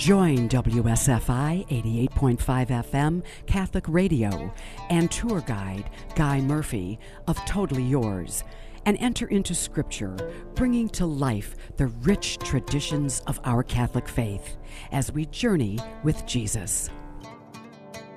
Join WSFI 88.5 FM Catholic Radio and tour guide Guy Murphy of Totally Yours and enter into Scripture, bringing to life the rich traditions of our Catholic faith as we journey with Jesus.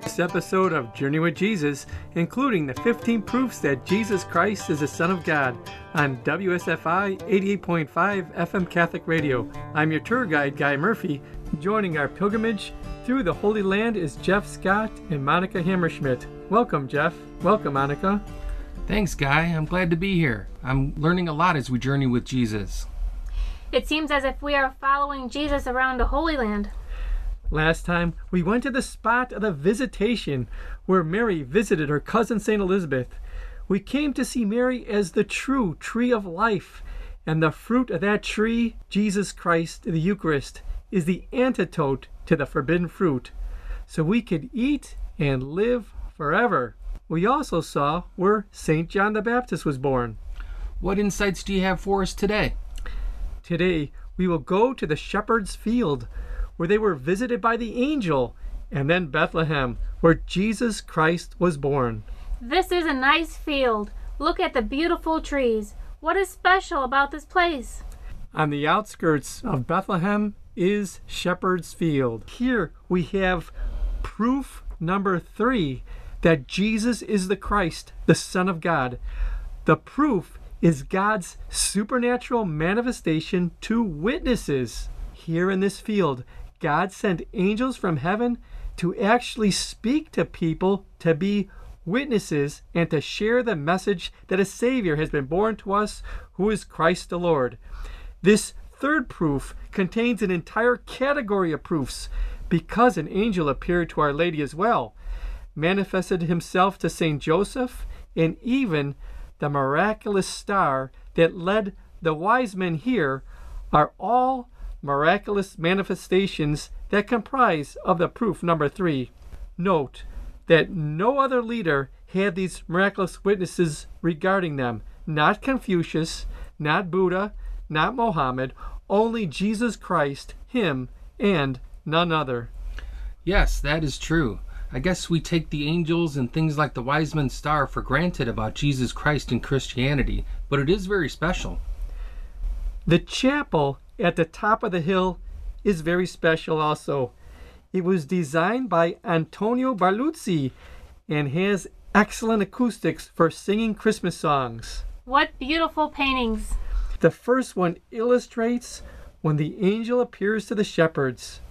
This episode of Journey with Jesus, including the 15 proofs that Jesus Christ is the Son of God, on WSFI 88.5 FM Catholic Radio. I'm your tour guide, Guy Murphy. Joining our pilgrimage through the Holy Land is Jeff Scott and Monica Hammerschmidt. Welcome, Jeff. Welcome, Monica. Thanks, Guy. I'm glad to be here. I'm learning a lot as we journey with Jesus. It seems as if we are following Jesus around the Holy Land. Last time, we went to the spot of the visitation where Mary visited her cousin St. Elizabeth. We came to see Mary as the true tree of life, and the fruit of that tree, Jesus Christ, the Eucharist, is the antidote to the forbidden fruit, so we could eat and live forever. We also saw where St. John the Baptist was born. What insights do you have for us today? Today, we will go to the shepherd's field, where they were visited by the angel, and then Bethlehem, where Jesus Christ was born. This is a nice field. Look at the beautiful trees. What is special about this place? On the outskirts of Bethlehem is Shepherd's Field. Here we have proof number three that Jesus is the Christ, the Son of God. The proof is God's supernatural manifestation to witnesses. Here in this field, God sent angels from heaven to actually speak to people to be witnesses and to share the message that a Savior has been born to us, who is Christ the Lord. This third proof contains an entire category of proofs because an angel appeared to Our Lady as well, manifested himself to St. Joseph, and even the miraculous star that led the wise men here are all miraculous manifestations that comprise of the proof number three. Note that no other leader had these miraculous witnesses regarding them. Not Confucius, not Buddha, not Mohammed, only Jesus Christ, Him, and none other. Yes, that is true. I guess we take the angels and things like the wise men's star for granted about Jesus Christ and Christianity, but it is very special. The chapel at the top of the hill is very special also. It was designed by Antonio Barluzzi and has excellent acoustics for singing Christmas songs. What beautiful paintings! The first one illustrates when the angel appears to the shepherds.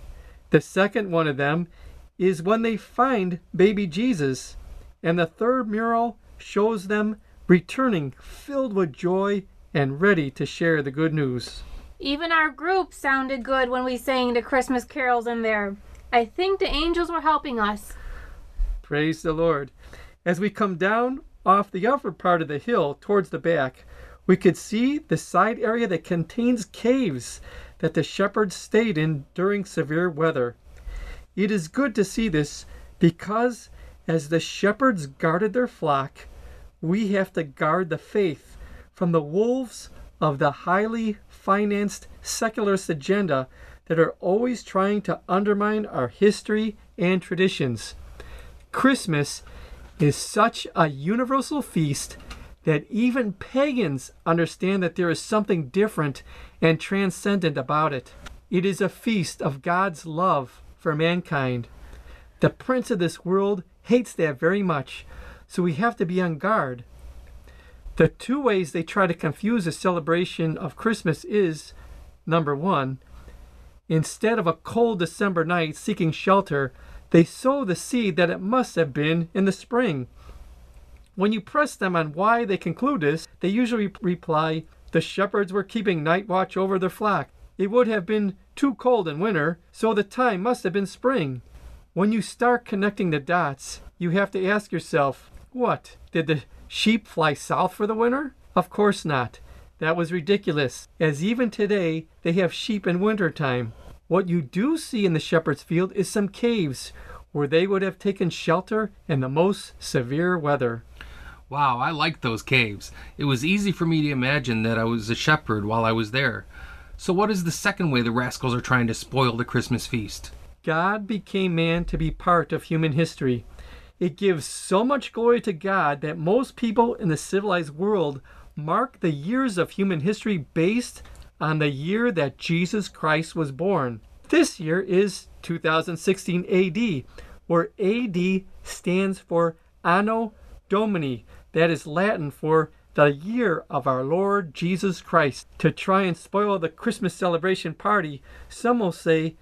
The second one of them is when they find baby Jesus. And the third mural shows them returning filled with joy and ready to share the good news. Even our group sounded good when we sang the Christmas carols in there. I think the angels were helping us. Praise the Lord. As we come down off the upper part of the hill towards the back, we could see the side area that contains caves that the shepherds stayed in during severe weather. It is good to see this because as the shepherds guarded their flock, we have to guard the faith from the wolves of the highly financed secularist agenda that are always trying to undermine our history and traditions. Christmas is such a universal feast that even pagans understand that there is something different and transcendent about it. It is a feast of God's love for mankind. The prince of this world hates that very much, so we have to be on guard. The two ways they try to confuse the celebration of Christmas is number one, instead of a cold December night seeking shelter, they sow the seed that it must have been in the spring. When you press them on why they conclude this, they usually reply, The shepherds were keeping night watch over their flock. It would have been too cold in winter, so the time must have been spring. When you start connecting the dots, you have to ask yourself, What? Did the sheep fly south for the winter? Of course not. That was ridiculous, as even today they have sheep in winter time. What you do see in the shepherd's field is some caves where they would have taken shelter in the most severe weather. Wow, I liked those caves. It was easy for me to imagine that I was a shepherd while I was there. So, what is the second way the rascals are trying to spoil the Christmas feast? God became man to be part of human history. It gives so much glory to God that most people in the civilized world mark the years of human history based on the year that Jesus Christ was born. This year is 2016 AD, where AD stands for Anno Domini, that is Latin for the year of our Lord Jesus Christ. To try and spoil the Christmas celebration party, some will say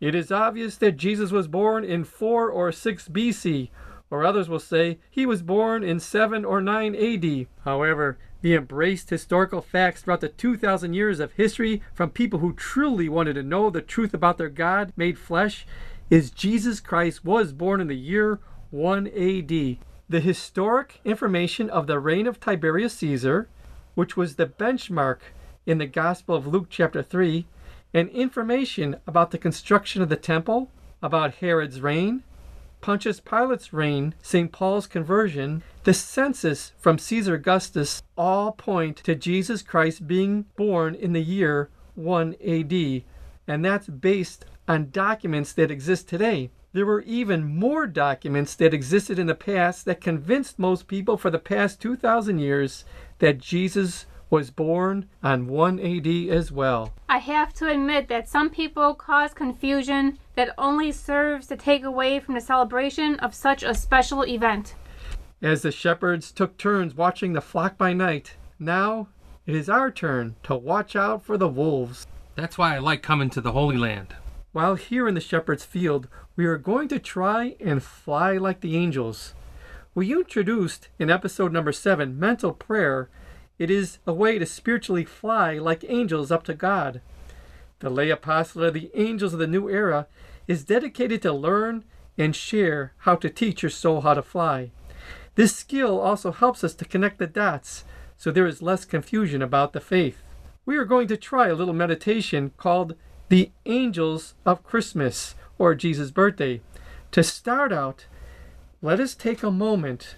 it is obvious that Jesus was born in 4 or 6 BC, or others will say he was born in 7 or 9 AD. However, the embraced historical facts throughout the 2,000 years of history from people who truly wanted to know the truth about their God made flesh is Jesus Christ was born in the year 1 AD. The historic information of the reign of Tiberius Caesar, which was the benchmark in the Gospel of Luke chapter 3, and information about the construction of the temple, about Herod's reign, Pontius Pilate's reign, St. Paul's conversion, the census from Caesar Augustus all point to Jesus Christ being born in the year 1 AD, and that's based on documents that exist today. There were even more documents that existed in the past that convinced most people for the past 2,000 years that Jesus was born on 1 AD as well. I have to admit that some people cause confusion that only serves to take away from the celebration of such a special event. As the shepherds took turns watching the flock by night, now it is our turn to watch out for the wolves. That's why I like coming to the Holy Land. While here in the shepherd's field, we are going to try and fly like the angels. We introduced in episode number 7 mental prayer it is a way to spiritually fly like angels up to God. The lay apostolate of the angels of the new era is dedicated to learn and share how to teach your soul how to fly. This skill also helps us to connect the dots so there is less confusion about the faith. We are going to try a little meditation called The Angels of Christmas or Jesus' birthday. To start out, let us take a moment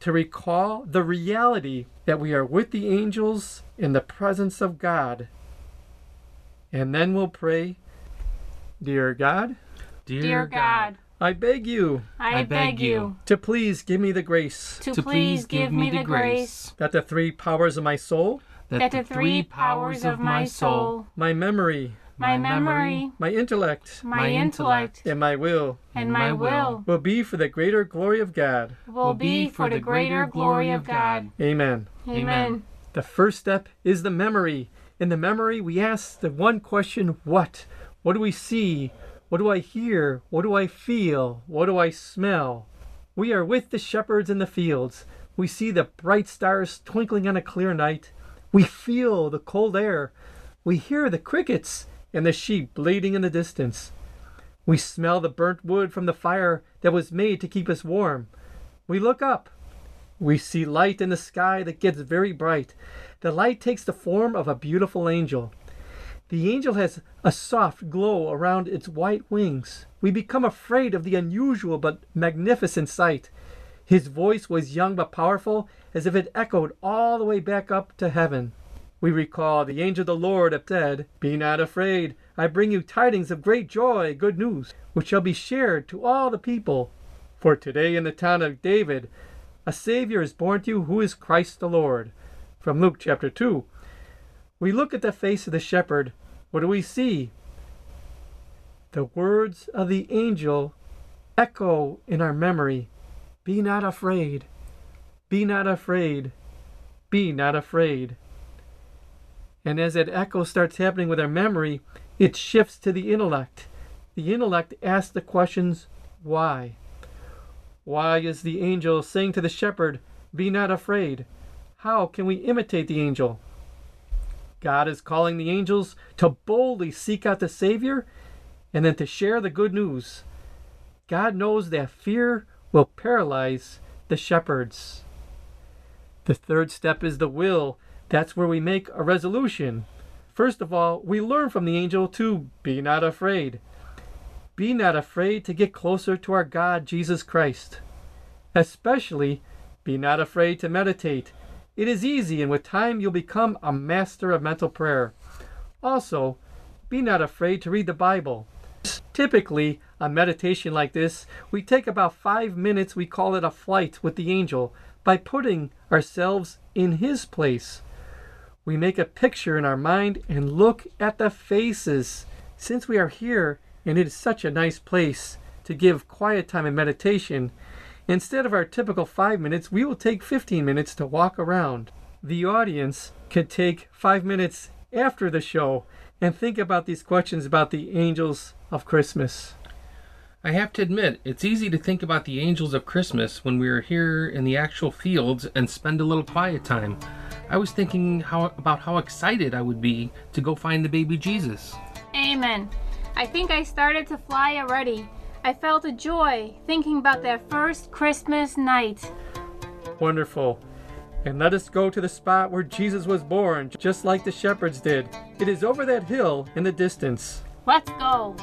to recall the reality that we are with the angels in the presence of God. And then we'll pray, Dear God, Dear God, I beg you I, I beg beg you you to please give me the grace to, please give me the grace that the three powers of my soul, that the three powers of my soul, my memory, my my memory, my intellect, my my intellect, and my will and my will will be for the greater glory of God. will be for the greater glory of God. Amen. Amen. The first step is the memory. In the memory, we ask the one question what? What do we see? What do I hear? What do I feel? What do I smell? We are with the shepherds in the fields. We see the bright stars twinkling on a clear night. We feel the cold air. We hear the crickets and the sheep bleating in the distance. We smell the burnt wood from the fire that was made to keep us warm. We look up. We see light in the sky that gets very bright. The light takes the form of a beautiful angel. The angel has a soft glow around its white wings. We become afraid of the unusual but magnificent sight. His voice was young but powerful, as if it echoed all the way back up to heaven. We recall the angel of the Lord said, Be not afraid, I bring you tidings of great joy, good news, which shall be shared to all the people. For today in the town of David, a Savior is born to you who is Christ the Lord. From Luke chapter 2. We look at the face of the shepherd. What do we see? The words of the angel echo in our memory Be not afraid, be not afraid, be not afraid. And as that echo starts happening with our memory, it shifts to the intellect. The intellect asks the questions why? Why is the angel saying to the shepherd, Be not afraid? How can we imitate the angel? God is calling the angels to boldly seek out the Savior and then to share the good news. God knows that fear will paralyze the shepherds. The third step is the will. That's where we make a resolution. First of all, we learn from the angel to be not afraid. Be not afraid to get closer to our God, Jesus Christ. Especially, be not afraid to meditate. It is easy, and with time, you'll become a master of mental prayer. Also, be not afraid to read the Bible. Typically, a meditation like this, we take about five minutes, we call it a flight with the angel, by putting ourselves in his place. We make a picture in our mind and look at the faces. Since we are here, and it is such a nice place to give quiet time and meditation, instead of our typical five minutes, we will take 15 minutes to walk around. The audience can take five minutes after the show and think about these questions about the angels of Christmas. I have to admit, it's easy to think about the angels of Christmas when we are here in the actual fields and spend a little quiet time. I was thinking how about how excited I would be to go find the baby Jesus. Amen. I think I started to fly already. I felt a joy thinking about that first Christmas night. Wonderful. And let us go to the spot where Jesus was born, just like the shepherds did. It is over that hill in the distance. Let's go.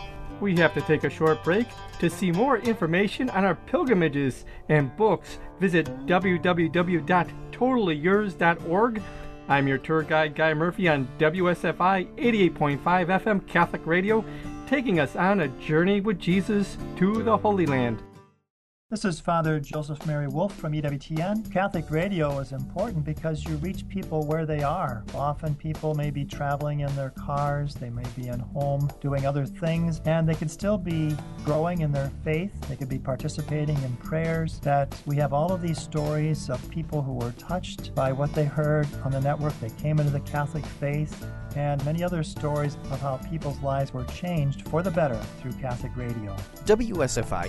We have to take a short break. To see more information on our pilgrimages and books, visit www.totallyyours.org. I'm your tour guide, Guy Murphy, on WSFI 88.5 FM Catholic Radio, taking us on a journey with Jesus to the Holy Land. This is Father Joseph Mary Wolf from EWTN. Catholic radio is important because you reach people where they are. Often people may be traveling in their cars, they may be at home doing other things, and they can still be growing in their faith. They could be participating in prayers. That we have all of these stories of people who were touched by what they heard on the network. They came into the Catholic faith and many other stories of how people's lives were changed for the better through Catholic radio. WSFI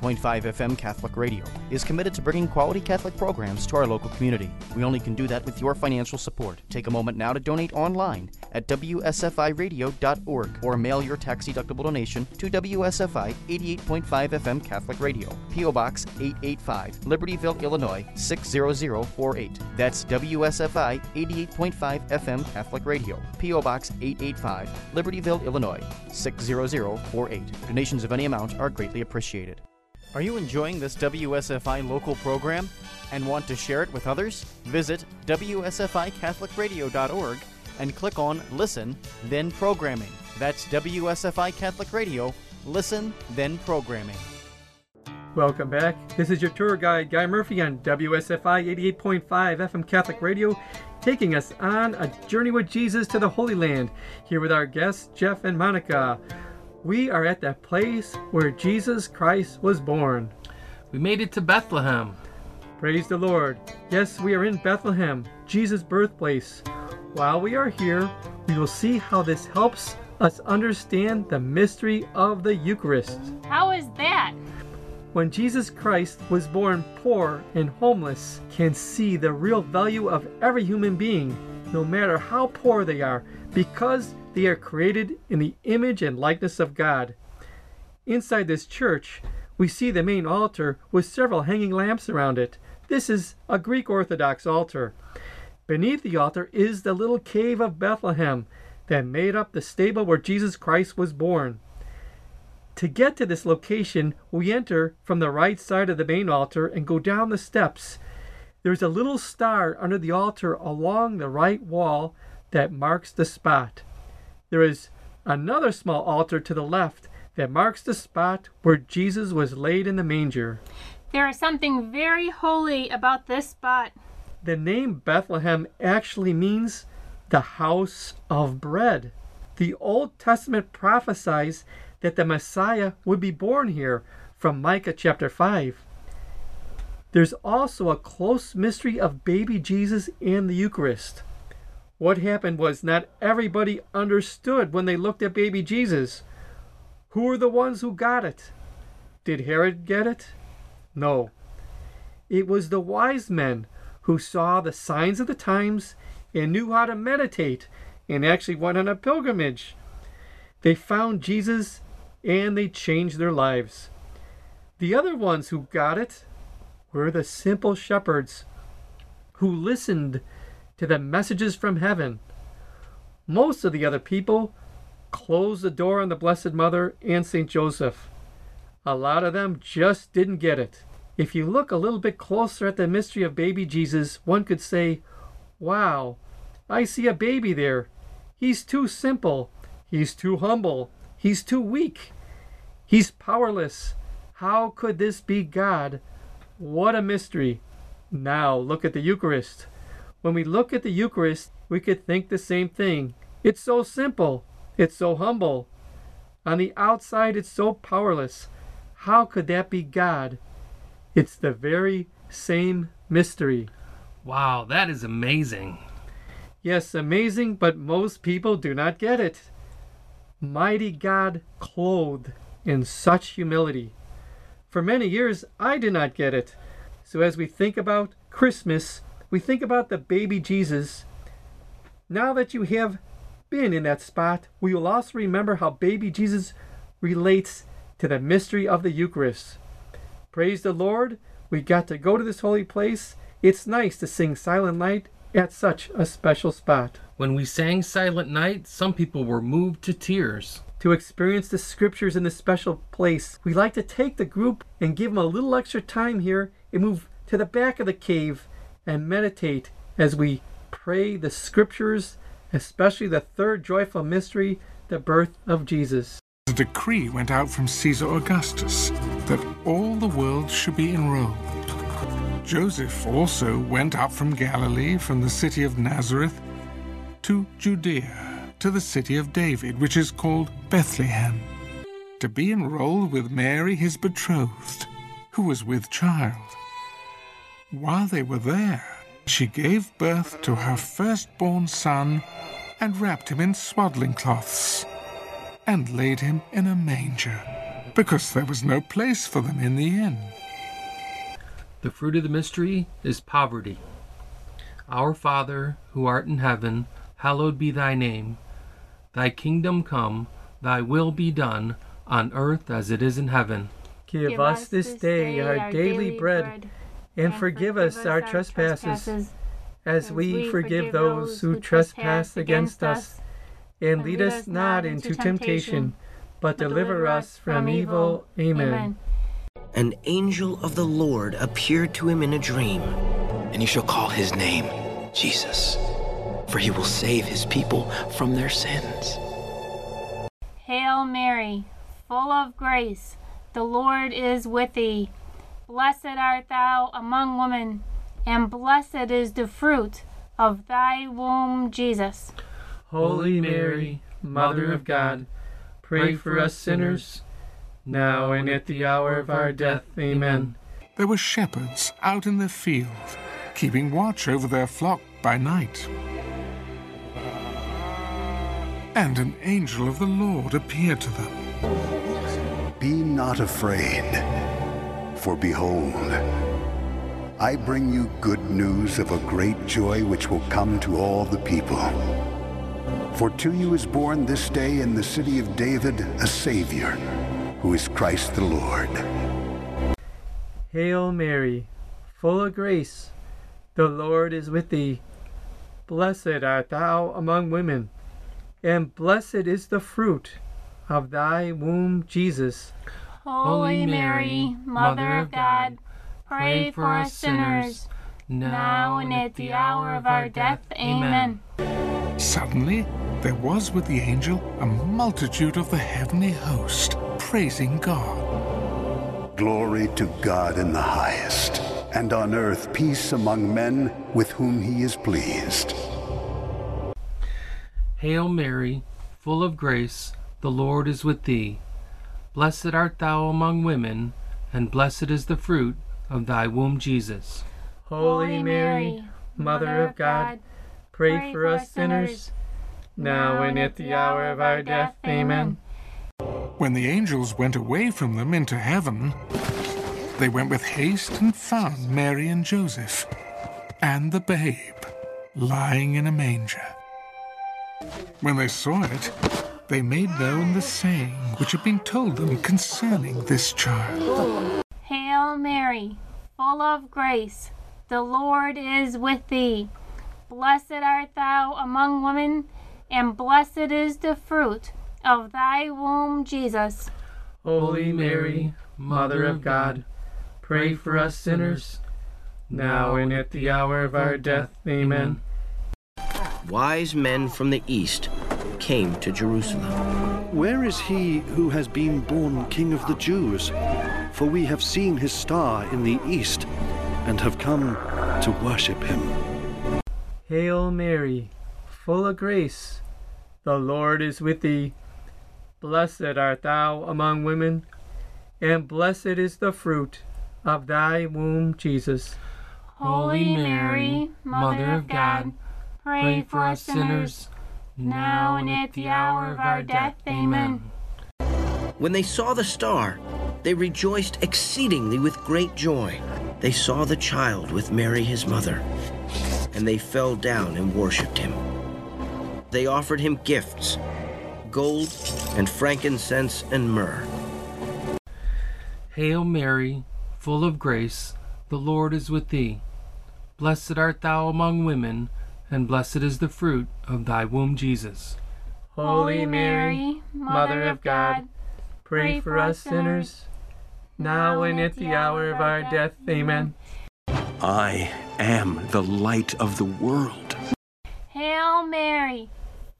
88.5 FM Catholic Radio is committed to bringing quality Catholic programs to our local community. We only can do that with your financial support. Take a moment now to donate online at WSFIRadio.org or mail your tax deductible donation to WSFI 88.5 FM Catholic Radio, P.O. Box 885, Libertyville, Illinois 60048. That's WSFI 88.5 FM Catholic Radio, P.O. Box 885, Libertyville, Illinois 60048. Donations of any amount are greatly appreciated. Are you enjoying this WSFI local program and want to share it with others? Visit WSFICatholicRadio.org and click on Listen, then Programming. That's WSFI Catholic Radio. Listen, then Programming. Welcome back. This is your tour guide, Guy Murphy, on WSFI 88.5 FM Catholic Radio, taking us on a journey with Jesus to the Holy Land. Here with our guests, Jeff and Monica. We are at that place where Jesus Christ was born. We made it to Bethlehem. Praise the Lord. Yes, we are in Bethlehem, Jesus' birthplace. While we are here, we will see how this helps us understand the mystery of the Eucharist. How is that? When Jesus Christ was born poor and homeless, can see the real value of every human being, no matter how poor they are, because they are created in the image and likeness of God. Inside this church, we see the main altar with several hanging lamps around it. This is a Greek Orthodox altar. Beneath the altar is the little cave of Bethlehem that made up the stable where Jesus Christ was born. To get to this location, we enter from the right side of the main altar and go down the steps. There's a little star under the altar along the right wall that marks the spot. There is another small altar to the left that marks the spot where Jesus was laid in the manger. There is something very holy about this spot. The name Bethlehem actually means the house of bread. The Old Testament prophesies that the Messiah would be born here from Micah chapter 5. There's also a close mystery of baby Jesus and the Eucharist. What happened was not everybody understood when they looked at baby Jesus. Who were the ones who got it? Did Herod get it? No. It was the wise men who saw the signs of the times and knew how to meditate and actually went on a pilgrimage. They found Jesus and they changed their lives. The other ones who got it were the simple shepherds who listened to the messages from heaven. Most of the other people closed the door on the Blessed Mother and St. Joseph. A lot of them just didn't get it. If you look a little bit closer at the mystery of baby Jesus, one could say, Wow, I see a baby there. He's too simple. He's too humble. He's too weak. He's powerless. How could this be God? What a mystery. Now look at the Eucharist. When we look at the Eucharist, we could think the same thing. It's so simple. It's so humble. On the outside, it's so powerless. How could that be God? It's the very same mystery. Wow, that is amazing. Yes, amazing, but most people do not get it. Mighty God clothed in such humility. For many years, I did not get it. So as we think about Christmas, we think about the baby Jesus. Now that you have been in that spot, we will also remember how baby Jesus relates to the mystery of the Eucharist. Praise the Lord, we got to go to this holy place. It's nice to sing Silent Night at such a special spot. When we sang Silent Night, some people were moved to tears. To experience the scriptures in this special place, we like to take the group and give them a little extra time here and move to the back of the cave and meditate as we pray the scriptures, especially the third joyful mystery, the birth of Jesus. A decree went out from Caesar Augustus that all the world should be enrolled. Joseph also went up from Galilee, from the city of Nazareth, to Judea, to the city of David, which is called Bethlehem, to be enrolled with Mary, his betrothed, who was with child. While they were there, she gave birth to her firstborn son and wrapped him in swaddling cloths and laid him in a manger, because there was no place for them in the inn. The fruit of the mystery is poverty. Our Father, who art in heaven, hallowed be thy name. Thy kingdom come, thy will be done, on earth as it is in heaven. Give, us this day our daily bread, and forgive us our trespasses, as we forgive those who trespass against us. And lead us not into temptation, but deliver us from evil. Amen. An angel of the Lord appeared to him in a dream. And you shall call his name Jesus, for he will save his people from their sins. Hail Mary, full of grace, the Lord is with thee. Blessed art thou among women, and blessed is the fruit of thy womb, Jesus. Holy Mary, Mother of God, pray for us sinners, now and at the hour of our death. Amen. There were shepherds out in the field, keeping watch over their flock by night. And an angel of the Lord appeared to them. Be not afraid, for behold, I bring you good news of a great joy which will come to all the people. For to you is born this day in the city of David a Savior, who is Christ the Lord. Hail Mary, full of grace, the Lord is with thee. Blessed art thou among women, and blessed is the fruit of thy womb, Jesus. Holy Mary, Mother of God, pray for us sinners, now and at the hour of our death. Amen. Suddenly, there was with the angel a multitude of the heavenly host, praising God. Glory to God in the highest, and on earth peace among men with whom he is pleased. Hail Mary, full of grace, the Lord is with thee. Blessed art thou among women, and blessed is the fruit of thy womb, Jesus. Holy Mary, Mother of God, pray for us sinners, now and at the hour of our death. Amen. When the angels went away from them into heaven, they went with haste and found Mary and Joseph and the babe lying in a manger. When they saw it, they made known the saying which had been told them concerning this child. Hail Mary, full of grace, the Lord is with thee. Blessed art thou among women, and blessed is the fruit of thy womb, Jesus. Holy Mary, Mother of God, pray for us sinners, now and at the hour of our death. Amen. Wise men from the east came to Jerusalem. Where is he who has been born King of the Jews? For we have seen his star in the east and have come to worship him. Hail Mary, full of grace, the Lord is with thee. Blessed art thou among women, and blessed is the fruit of thy womb, Jesus. Holy Mary, Mother of God, pray for us sinners, now and at the hour of our death. Amen. When they saw the star, they rejoiced exceedingly with great joy. They saw the child with Mary his mother, and they fell down and worshipped him. They offered him gifts gold and frankincense and myrrh. Hail Mary, full of grace, the Lord is with thee. Blessed art thou among women, and blessed is the fruit of thy womb, Jesus. Holy Mary, Mother of God, pray for us sinners, now and at the hour of our death. Amen. I am the light of the world. Hail Mary,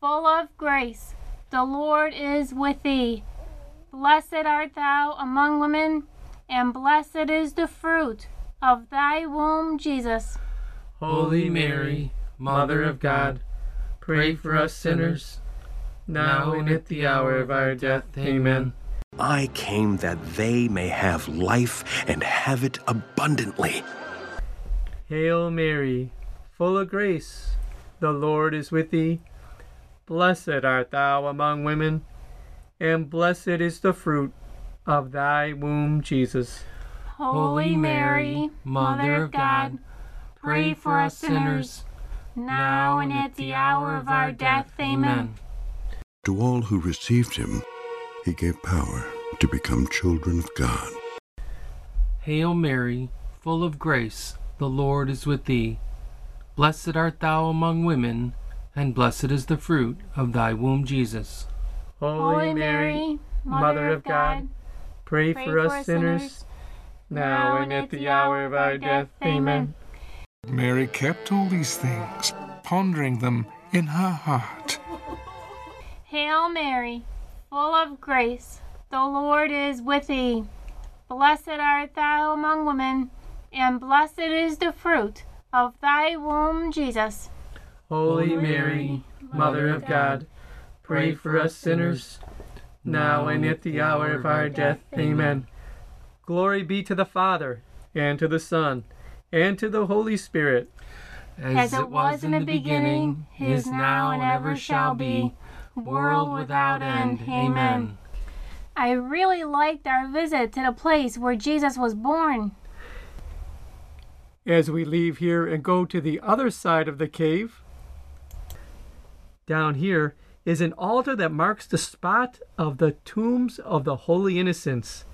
full of grace, the Lord is with thee. Blessed art thou among women, and blessed is the fruit of thy womb, Jesus. Holy Mary, Mother of God, pray for us sinners, now and at the hour of our death. Amen. I came that they may have life and have it abundantly. Hail Mary, full of grace, the Lord is with thee. Blessed art thou among women, and blessed is the fruit of thy womb, Jesus. Holy Mary, Mother of God, pray for us sinners, now and at the hour of our death. Amen. To all who received him, he gave power to become children of God. Hail Mary, full of grace, the Lord is with thee. Blessed art thou among women, and blessed is the fruit of thy womb, Jesus. Holy Mary, Mother of God, pray for us sinners, now and at the hour of our death. Amen. Mary kept all these things, pondering them in her heart. Hail Mary, full of grace, the Lord is with thee. Blessed art thou among women, and blessed is the fruit of thy womb, Jesus. Holy Mary, Mother of God, pray for us sinners, now and at the hour of our death. Amen. Glory be to the Father, and to the Son, and to the Holy Spirit. As it was in the beginning, is now, and ever shall be, world without end. Amen. I really liked our visit to the place where Jesus was born. As we leave here and go to the other side of the cave, down here is an altar that marks the spot of the tombs of the holy innocents.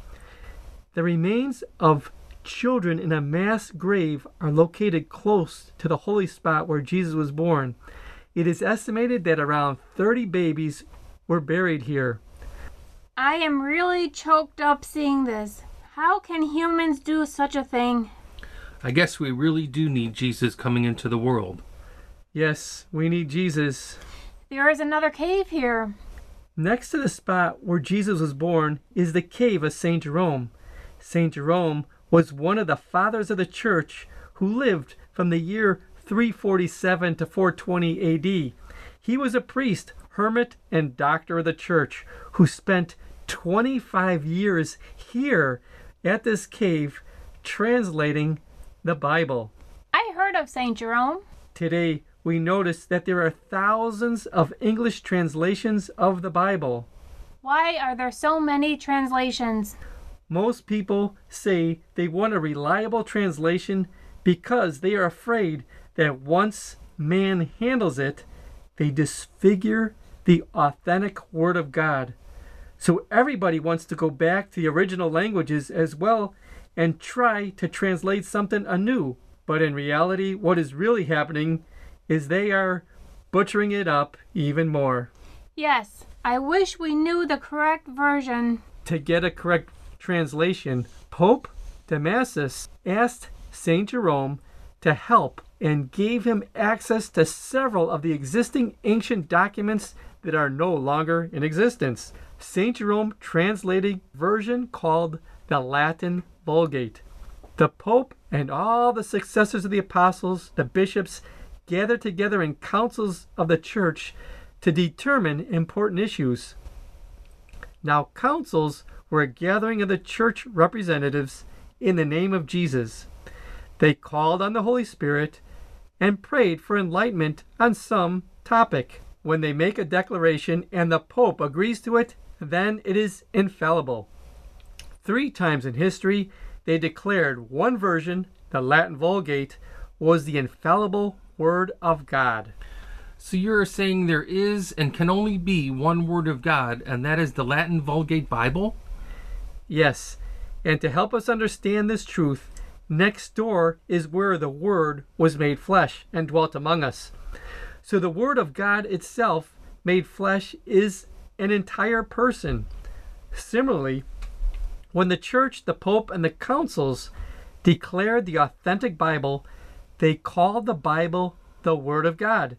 The remains of children in a mass grave are located close to the holy spot where Jesus was born. It is estimated that around 30 babies were buried here. I am really choked up seeing this. How can humans do such a thing? I guess we really do need Jesus coming into the world. Yes, we need Jesus. There is another cave here. Next to the spot where Jesus was born is the cave of St. Jerome. St. Jerome was one of the fathers of the church who lived from the year 347 to 420 AD. He was a priest, hermit, and doctor of the church who spent 25 years here at this cave translating the Bible. I heard of St. Jerome. Today, we notice that there are thousands of English translations of the Bible. Why are there so many translations? Most people say they want a reliable translation because they are afraid that once man handles it, they disfigure the authentic Word of God. So everybody wants to go back to the original languages as well and try to translate something anew. But in reality, what is really happening is they are butchering it up even more. Yes, I wish we knew the correct version. To get a correct translation, Pope Damasus asked St. Jerome to help and gave him access to several of the existing ancient documents that are no longer in existence. St. Jerome translated a version called the Latin Vulgate. The Pope and all the successors of the apostles, the bishops, gathered together in councils of the church to determine important issues. Now, councils were a gathering of the church representatives in the name of Jesus. They called on the Holy Spirit and prayed for enlightenment on some topic. When they make a declaration and the Pope agrees to it, then it is infallible. Three times in history, they declared one version, the Latin Vulgate, was the infallible Word of God. So you're saying there is and can only be one Word of God, and that is the Latin Vulgate Bible? Yes, and to help us understand this truth, next door is where the Word was made flesh and dwelt among us. So the Word of God itself, made flesh, is an entire person. Similarly, when the church, the pope, and the councils declared the authentic Bible, they called the Bible the Word of God.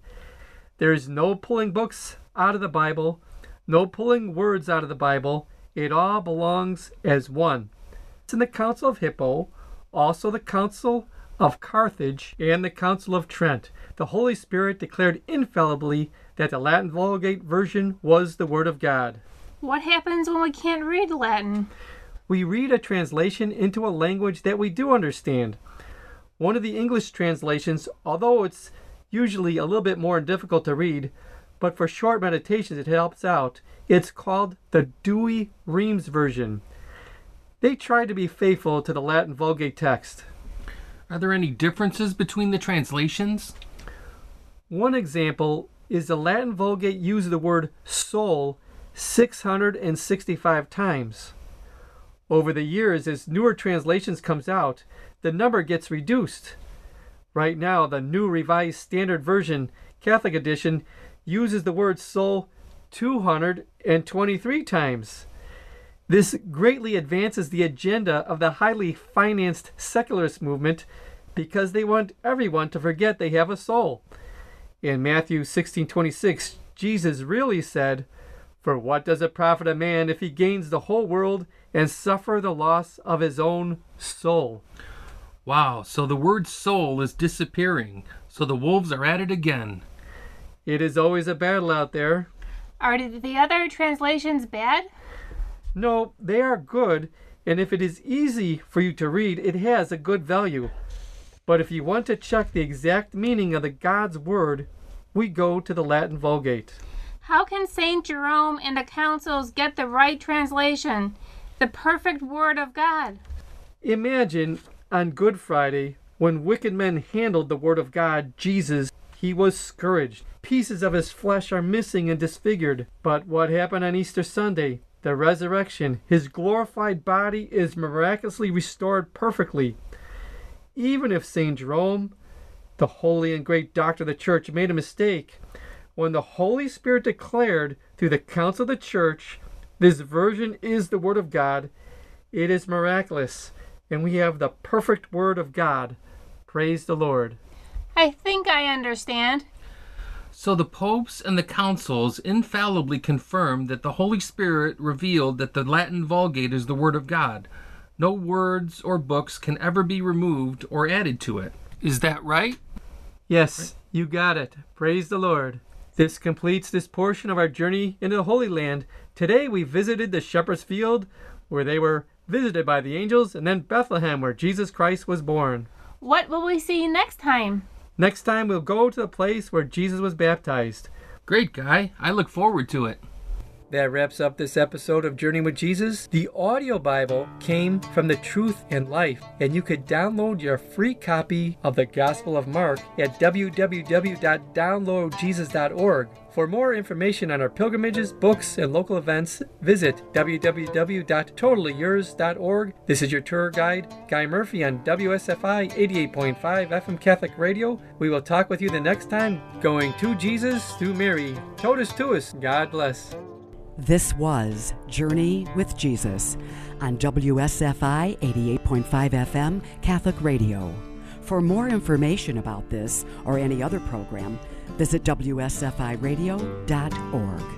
There is no pulling books out of the Bible, no pulling words out of the Bible. It all belongs as one. It's in the Council of Hippo, also the Council of Carthage, and the Council of Trent, the Holy Spirit declared infallibly that the Latin Vulgate version was the Word of God. What happens when we can't read Latin? We read a translation into a language that we do understand. One of the English translations, although it's usually a little bit more difficult to read, but for short meditations it helps out. It's called the Douay Rheims version. They try to be faithful to the Latin Vulgate text. Are there any differences between the translations? One example is the Latin Vulgate uses the word soul 665 times. Over the years, as newer translations comes out, the number gets reduced. Right now, the New Revised Standard Version Catholic Edition uses the word soul 223 times. This greatly advances the agenda of the highly financed secularist movement because they want everyone to forget they have a soul. In Matthew 16:26, Jesus really said, "For what does it profit a man if he gains the whole world and suffer the loss of his own soul?" Wow, so the word soul is disappearing. So the wolves are at it again. It is always a battle out there. Are the other translations bad? No, they are good, and if it is easy for you to read, it has a good value. But if you want to check the exact meaning of the God's word, we go to the Latin Vulgate. How can St. Jerome and the councils get the right translation, the perfect word of God? Imagine on Good Friday when wicked men handled the word of God, Jesus, he was scourged. Pieces of his flesh are missing and disfigured. But what happened on Easter Sunday? The resurrection. His glorified body is miraculously restored perfectly. Even if St. Jerome, the holy and great doctor of the church, made a mistake, when the Holy Spirit declared through the council of the church, this version is the Word of God, it is miraculous, and we have the perfect Word of God. Praise the Lord. I think I understand. So the popes and the councils infallibly confirmed that the Holy Spirit revealed that the Latin Vulgate is the Word of God. No words or books can ever be removed or added to it. Is that right? Yes, you got it. Praise the Lord. This completes this portion of our journey into the Holy Land. Today we visited the shepherd's field where they were visited by the angels, and then Bethlehem where Jesus Christ was born. What will we see next time? Next time we'll go to the place where Jesus was baptized. Great, Guy. I look forward to it. That wraps up this episode of Journey with Jesus. The audio Bible came from the Truth and Life, and you could download your free copy of the Gospel of Mark at www.downloadjesus.org. For more information on our pilgrimages, books, and local events, visit www.totallyyours.org. This is your tour guide, Guy Murphy on WSFI 88.5 FM Catholic Radio. We will talk with you the next time, going to Jesus through Mary. Totus tuus. God bless. This was Journey with Jesus on WSFI 88.5 FM Catholic Radio. For more information about this or any other program, visit WSFIRadio.org.